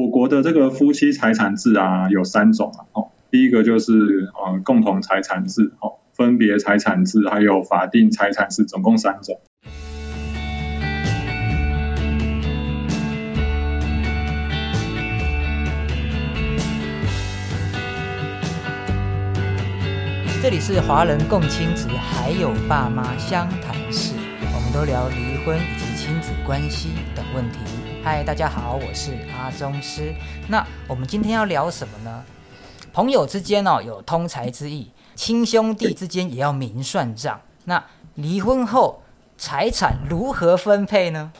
我国的这个夫妻财产制啊，有三种啊，哦，第一个就是呃共同财产制，哦，分别财产制，还有法定财产制，总共三种。这里是华人共亲子，还有爸妈相谈室，我们都聊离婚以及亲子关系等问题。嗨，大家好，我是阿宗师。那我们今天要聊什么呢？朋友之间哦有通财之意，亲兄弟之间也要明算账。那离婚后财产如何分配呢？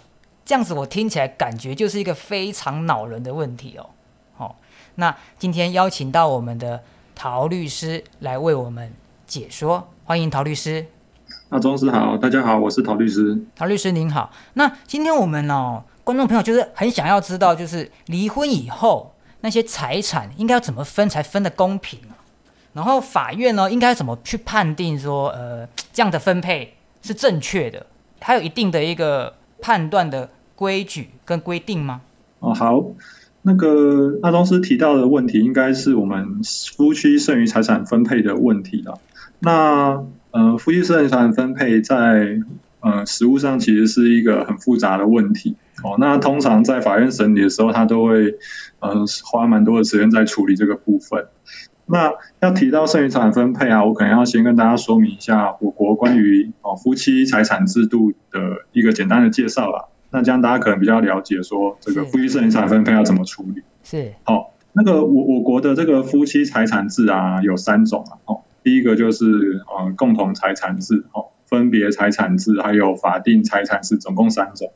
这样子我听起来感觉就是一个非常恼人的问题哦。好，那今天邀请到我们的。陶律师来为我们解说，欢迎陶律师。那钟师好，大家好，我是陶律师。陶律师您好。那今天我们哦，观众朋友就是很想要知道，就是离婚以后那些财产应该要怎么分才分得公平啊？然后法院呢，应该怎么去判定说，呃，这样的分配是正确的？还有一定的一个判断的规矩跟规定吗？哦，好。那个阿宗师提到的问题，应该是我们夫妻剩余财产分配的问题了。那呃，夫妻剩余财产分配在呃实务上其实是一个很复杂的问题。哦，那通常在法院审理的时候，他都会呃花蛮多的时间在处理这个部分。那要提到剩余财产分配啊，我可能要先跟大家说明一下我国关于哦夫妻财产制度的一个简单的介绍啦。那这样大家可能比较了解，说这个夫妻剩余财产分配要怎么处理？是。好，那个我我国的这个夫妻财产制啊，有三种啊。哦，第一个就是呃共同财产制，哦，分别财产制，还有法定财产制，总共三种。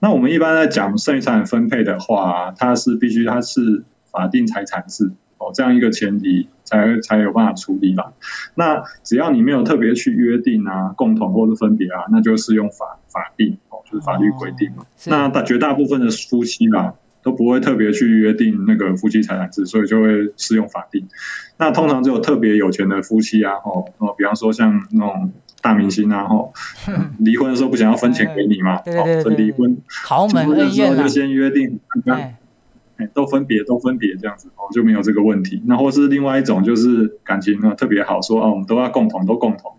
那我们一般在讲剩余财产分配的话，它是必须它是法定财产制，哦，这样一个前提才才有办法处理吧。那只要你没有特别去约定啊，共同或是分别啊，那就是用法法定哦。就是法律规定嘛，那大绝大部分的夫妻嘛都不会特别去约定那个夫妻财产制，所以就会适用法定。那通常只有特别有钱的夫妻啊，哦哦，比方说像那种大明星啊，吼 离婚的时候不想要分钱给你嘛，哦，分离婚豪门恩怨就先约定，哎，都分别都分别这样子，哦就没有这个问题。那或是另外一种就是感情呢特别好，说啊我们都要共同都共同。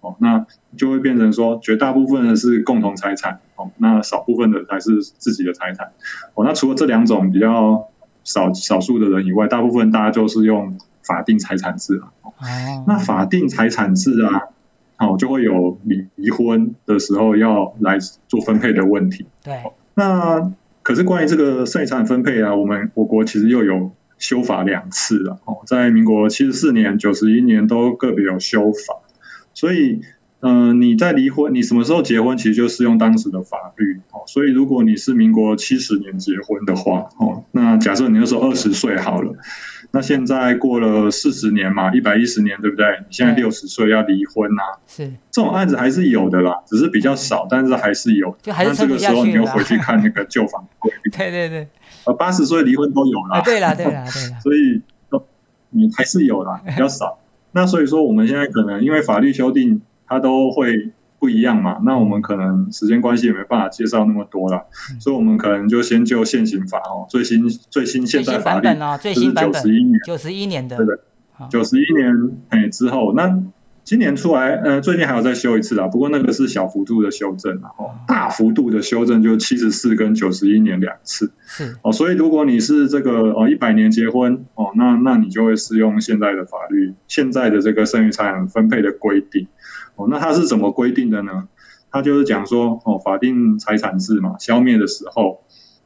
哦，那就会变成说，绝大部分的是共同财产，哦，那少部分的才是自己的财产。哦，那除了这两种比较少少数的人以外，大部分大家就是用法定财产制啊。哦，那法定财产制啊，哦，就会有离离婚的时候要来做分配的问题。对。那可是关于这个剩余财产分配啊，我们我国其实又有修法两次了。哦，在民国七十四年、九十一年都个别有修法。所以，嗯，你在离婚，你什么时候结婚，其实就适用当时的法律。哦，所以如果你是民国七十年结婚的话，哦，那假设你那时候二十岁好了，那现在过了四十年嘛，一百一十年，对不对？你现在六十岁要离婚呐？是。这种案子还是有的啦，只是比较少，但是还是有。就还是这个时候你又回去看那个旧房 规。对对对。呃，八十岁离婚都有啦。对啦对啦对啦。所以，你还是有啦，比较少。那所以说，我们现在可能因为法律修订，它都会不一样嘛。那我们可能时间关系也没办法介绍那么多了，所以我们可能就先就现行法哦，最新最新现在法律就是九十一年，九十一年的，对的，九十一年哎之后那。今年出来，呃，最近还要再修一次啦。不过那个是小幅度的修正，然后大幅度的修正就七十四跟九十一年两次。是哦，所以如果你是这个哦一百年结婚哦，那那你就会适用现在的法律，现在的这个剩余财产分配的规定。哦，那它是怎么规定的呢？它就是讲说哦，法定财产制嘛，消灭的时候，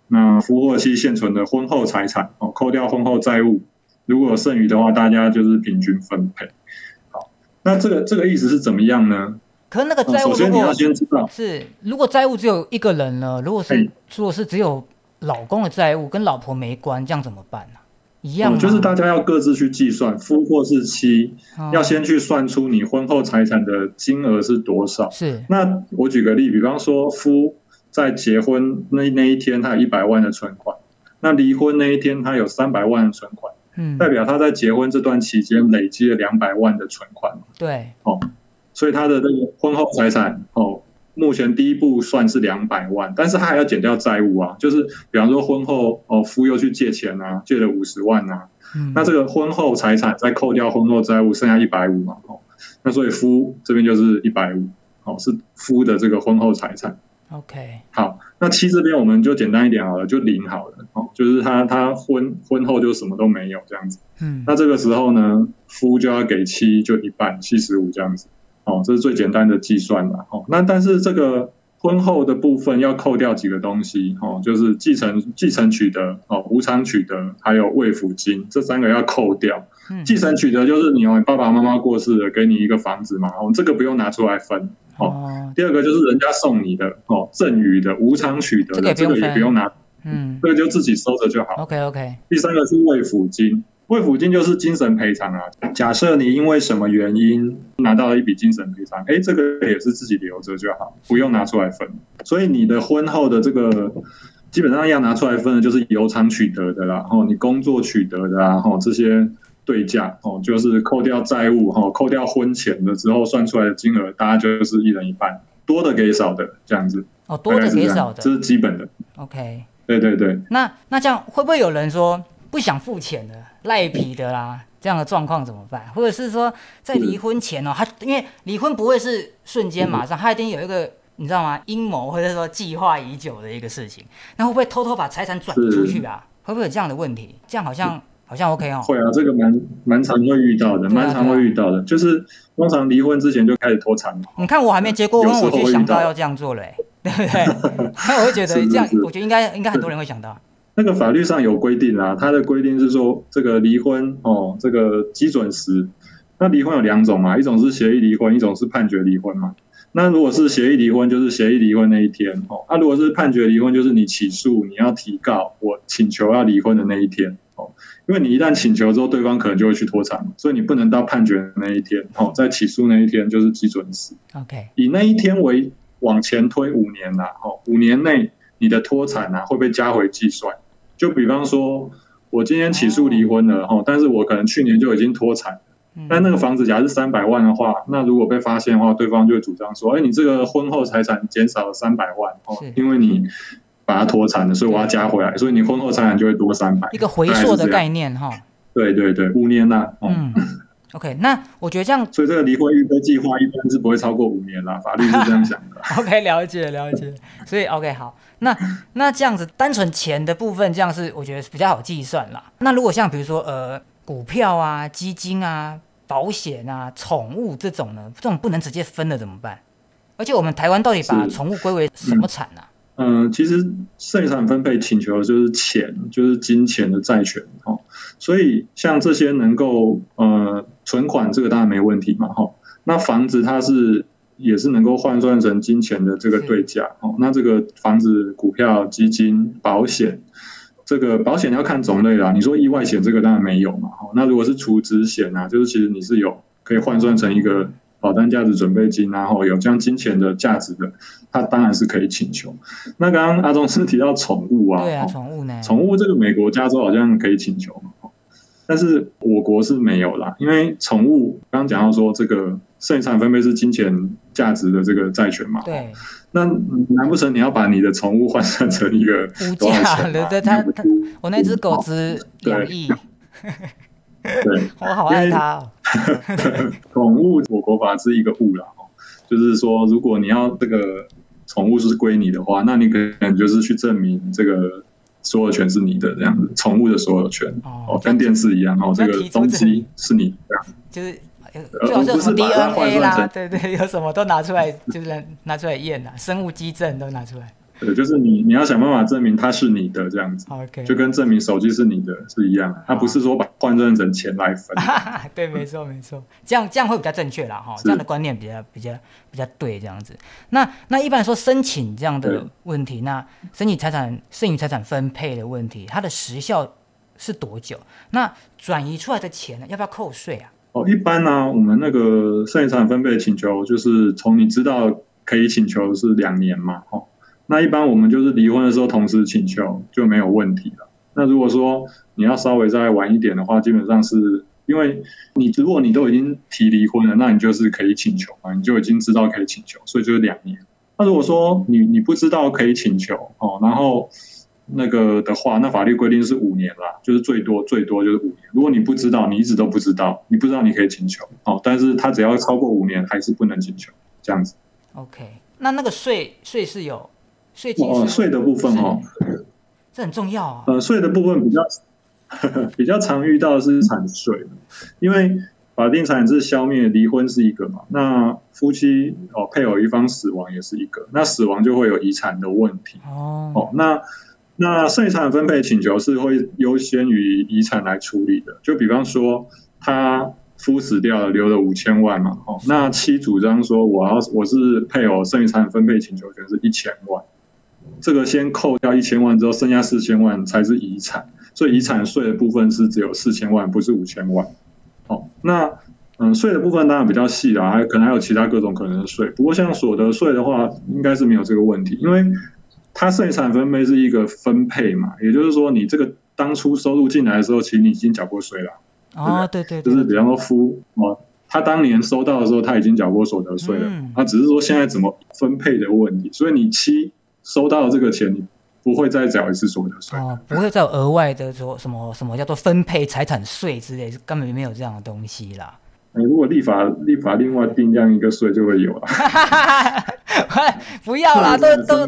那夫或妻现存的婚后财产哦，扣掉婚后债务，如果剩余的话，大家就是平均分配。好那这个这个意思是怎么样呢？可是那个债务，首先你要先知道是，如果债务只有一个人呢？如果是如果是只有老公的债务跟老婆没关，这样怎么办呢？一样就是大家要各自去计算，夫或是妻，要先去算出你婚后财产的金额是多少。是。那我举个例，比方说夫在结婚那那一天他有一百万的存款，那离婚那一天他有三百万的存款。嗯，代表他在结婚这段期间累积了两百万的存款对，哦，所以他的这个婚后财产哦，目前第一步算是两百万，但是他还要减掉债务啊，就是比方说婚后哦夫又去借钱啊，借了五十万啊，嗯那这个婚后财产再扣掉婚后债务，剩下一百五嘛，哦，那所以夫这边就是一百五，哦是夫的这个婚后财产。OK，好，那妻这边我们就简单一点好了，就零好了，哦，就是他他婚婚后就什么都没有这样子。嗯那这个时候呢，夫就要给妻就一半，七十五这样子。哦，这是最简单的计算了。哦，那但是这个婚后的部分要扣掉几个东西，哦，就是继承继承取得，哦，无偿取得，还有慰抚金，这三个要扣掉。嗯继承取得就是你哦，你爸爸妈妈过世了，给你一个房子嘛，哦，这个不用拿出来分。哦，哦第二个就是人家送你的，哦，赠与的、无偿取得的，这个也不用分也不用拿，嗯这个就自己收着就好。OK OK 第三个是慰抚金，慰抚金就是精神赔偿啊。假设你因为什么原因拿到了一笔精神赔偿，哎，这个也是自己留着就好，不用拿出来分。所以你的婚后的这个基本上要拿出来分的就是有偿取得的啦，然后你工作取得的啊，然后这些对价哦，就是扣掉债务哈，扣掉婚前的之后算出来的金额，大家就是一人一半，多的给少的这样子，哦，多的给少的这是基本的。OK。对对对。那那这样会不会有人说不想付钱的赖皮的啦？这样的状况怎么办？或者是说在离婚前哦，他因为离婚不会是瞬间马上，他一定有一个你知道吗？阴谋或者说计划已久的一个事情，那会不会偷偷把财产转移出去啊？会不会有这样的问题？这样好像好像 OK 哦。会啊，这个蛮蛮常会遇到的，蛮常会遇到的，就是通常离婚之前就开始脱产嘛。你看我还没结过婚，我就想到到要这样做了、欸，对不对？那 我会觉得 是是这样是，我觉得应该应该很多人会想到。那个法律上有规定啊，它的规定是说，这个离婚哦，这个基准时，那离婚有两种嘛，一种是协议离婚，一种是判决离婚嘛。那如果是协议离婚，就是协议离婚那一天哦。那、如果是判决离婚，就是你起诉，你要提告，我请求要离婚的那一天哦。因为你一旦请求之后，对方可能就会去脱产嘛，所以你不能到判决的那一天哦，在起诉那一天就是基准时。OK，以那一天为往前推五年啦、哦，五年内你的脱产啊会被加回计算。就比方说，我今天起诉离婚了，哈，但是我可能去年就已经脱产，嗯。但那个房子假如是三百万的话，那如果被发现的话，对方就会主张说，哎，你这个婚后财产减少了三百万，哦，因为你把它脱产了，所以我要加回来，所以你婚后财产就会多三百。一个回溯的概念哈。对对对，五年呐、哦，嗯，OK，那我觉得这样所以这个离婚预备计划一般是不会超过五年啦，法律是这样想的。OK，了解了解。所以 OK 好，那那这样子单纯钱的部分，这样是我觉得比较好计算啦。那如果像比如说呃股票啊、基金啊、保险啊、宠物这种呢，这种不能直接分的怎么办？而且我们台湾到底把是宠物归为什么产啊？嗯，其实剩余产分配请求的就是钱，就是金钱的债权哦。所以像这些能够呃存款，这个当然没问题嘛哈、哦。那房子它是也是能够换算成金钱的这个对价哦。那这个房子、股票、基金、保险，这个保险要看种类啦。你说意外险这个当然没有嘛哈、哦。那如果是储值险啊，就是其实你是有可以换算成一个。保单价值准备金，然后有这样金钱的价值的，它当然是可以请求。那刚刚阿忠是提到宠物啊，对啊，哦宠物呢？宠物这个美国加州好像可以请求但是我国是没有啦，因为宠物刚刚讲到说这个剩余产分配是金钱价值的这个债权嘛，对，那难不成你要把你的宠物换算成一个无价的，对它它，我那只狗值两亿，对，我好爱它哦。宠物我国法是一个物啦，哦，就是说如果你要这个宠物是归你的话，那你可能就是去证明这个所有权是你的这样子，宠物的所有权哦哦，跟电视一样哦，这个东西是你的这样。就是呃呃最好是有什么 DNA 啦，对对，有什么都拿出来，就是拿出来验啦，生物基证都拿出来。对，就是你你要想办法证明它是你的这样子，OK，就跟证明手机是你的是一样的，它不是说把它换算成钱来分。对，没错没错，这样这样会比较正确啦哈，是这样的观念比较比较比较对这样子。那那一般来说申请这样的对问题，那申请财产剩余财产分配的问题，它的时效是多久？那转移出来的钱呢，要不要扣税啊？哦，一般呢、我们那个剩余财产分配请求，就是从你知道可以请求是两年嘛，哦，那一般我们就是离婚的时候同时请求就没有问题了。那如果说你要稍微再晚一点的话，基本上是因为你如果你都已经提离婚了，那你就是可以请求嘛，你就已经知道可以请求，所以就是两年。那如果说你你不知道可以请求哦，然后那个的话，那法律规定是五年啦，就是最多最多就是五年。如果你不知道，你一直都不知道，你不知道你可以请求哦，但是他只要超过五年还是不能请求这样子。OK，那那个税税是有税金哦，是税的部分哦，这很重要啊。呃，税的部分比较 比较常遇到的是产税，因为法定产制消灭离婚是一个嘛，那夫妻哦配偶一方死亡也是一个，那死亡就会有遗产的问题哦，哦，那那剩余财产分配请求是会优先于遗产来处理的，就比方说他夫死掉了，留了五千万嘛，哦，那妻主张说我要我是配偶剩余财产分配请求权是一千万。这个先扣掉一千万之后，剩下四千万才是遗产，所以遗产税的部分是只有四千万，不是五千万。哦，那嗯，税的部分当然比较细啦，还可能还有其他各种可能的税。不过像所得税的话，应该是没有这个问题，因为它剩余产分配是一个分配嘛，也就是说你这个当初收入进来的时候，其实你已经缴过税了。哦，对对对，就是比方说夫哦，他当年收到的时候，他已经缴过所得税了，嗯他只是说现在怎么分配的问题。所以你妻收到的这个钱，你不会再缴一次所得税。哦，不会再有额外的说什么什么叫做分配财产税之类，根本没有这样的东西啦。你如果立法立法另外定这样一个税，就会有了。不要啦，都都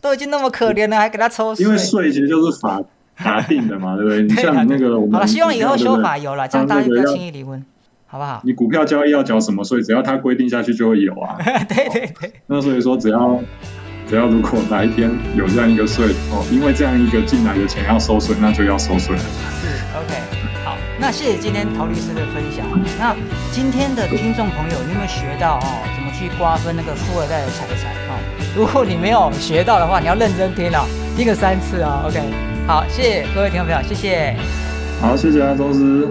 都已经那么可怜了，还给他抽税。因为税其实就是法法定的嘛，对不对？你像你那个我们好了，希望以后修法有了，这样大家就不要轻易离婚，好不好？你股票交易要缴什么税，只要它规定下去就会有啊。对对对，那所以说，只要只要如果哪一天有这样一个税哦，因为这样一个进来的钱要收税，那就要收税。是 OK。好，那谢谢今天陶律师的分享。那今天的听众朋友，你有没有学到哦？怎么去瓜分那个富二代的财产哦？如果你没有学到的话，你要认真听哦，听个三次哦。OK。好，谢谢各位听众朋友，谢谢。好，谢谢阿周师。